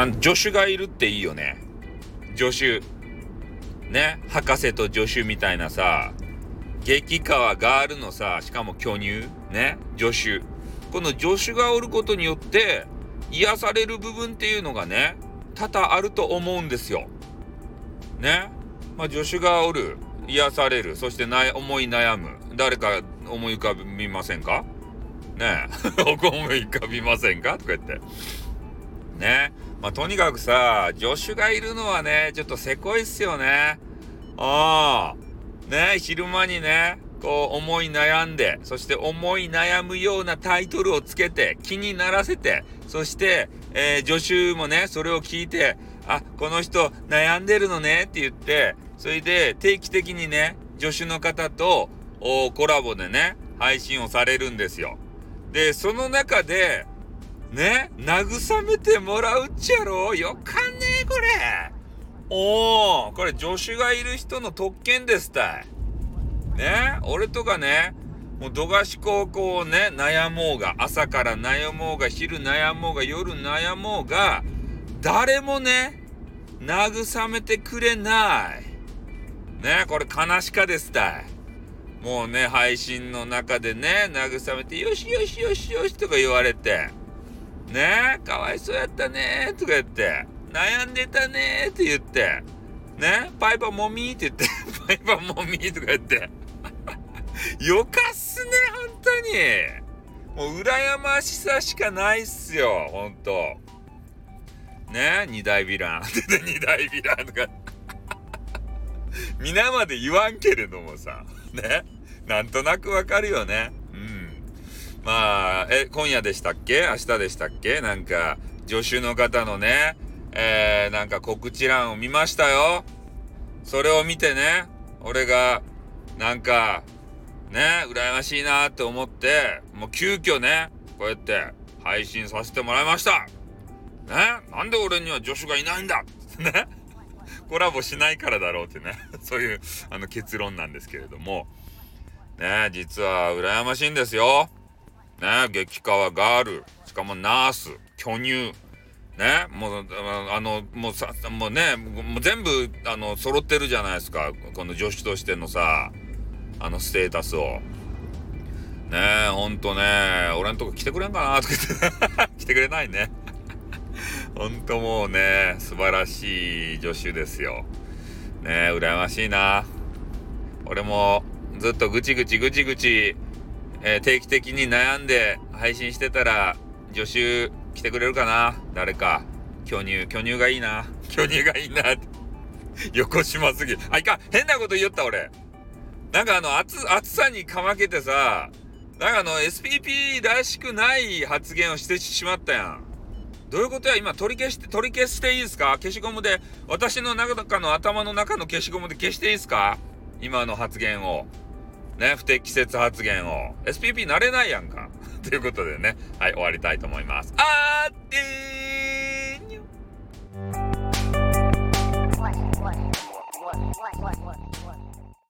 あの、助手がいるっていいよね。助手。ね？博士と助手みたいなさ、激川ガールのさ、しかも巨乳。ね？助手。この助手がおることによって、癒される部分っていうのがね、多々あると思うんですよ。ね？まあ、助手がおる。癒される。そしてな思い悩む。誰か思い浮かびませんか？ね？え。思い浮かびませんか？とか言って。ね？まあ、とにかくさ、助手がいるのはね、ちょっとせこいっすよね。ああ。ね昼間にね、こう思い悩んで、そして思い悩むようなタイトルをつけて、気にならせて、そして、えー、助手もね、それを聞いて、あ、この人悩んでるのねって言って、それで定期的にね、助手の方とコラボでね、配信をされるんですよ。で、その中で、ね、慰めてもらうっちゃろ？よかんねえ、これ。おー、これ助手がいる人の特権ですたい。ね、俺とかね、もう、度がし高校をね、悩もうが、朝から悩もうが、昼悩もうが、夜悩もうが、誰もね、慰めてくれない。ねこれ悲しかですたい。もうね、配信の中でね、慰めて、よしよしよしよしとか言われて、ねかわいそうやったねとか言って、悩んでたねって言って、ねパイパもみって言って、パイパもみとか言って、よかっすね、本当に。もう羨ましさしかないっすよ、ほんと。ね二大ヴィラン。二大ヴィランとか。皆まで言わんけれどもさ、ね。なんとなくわかるよね。まあ、え、今夜でしたっけ？明日でしたっけ？なんか、助手の方のね、えー、なんか告知欄を見ましたよ。それを見てね、俺が、なんか、ね、羨ましいなって思って、もう急遽ね、こうやって配信させてもらいました。ね、なんで俺には助手がいないんだ？ね？コラボしないからだろうってね、そういうあの結論なんですけれども、ね、実は羨ましいんですよ。ね、激川ガール、しかもナース、巨乳、ね、もう、あの、もうさ、もうね、もう全部、あの、揃ってるじゃないですか。この助手としてのさ、あの、ステータスを。ねえ、ほんとね、俺んとこ来てくれんかなとか言って、来てくれないね。ほんともうね、素晴らしい助手ですよ。ねえ、羨ましいな。俺もずっとぐちぐちぐちぐち、えー、定期的に悩んで配信してたら、助手来てくれるかな？誰か。巨乳、巨乳がいいな。巨乳がいいな。横島すぎ。あ、いかん。変なこと言った俺。なんかあの、暑、暑さにかまけてさ、なんかあの、SPP らしくない発言をしてしまったやん。どういうことや？今取り消して、取り消していいですか？消しゴムで、私の中の頭の中の消しゴムで消していいですか？今の発言を。ね、不適切発言を。SPP なれないやんか。ということでね、はい、終わりたいと思います。あーってー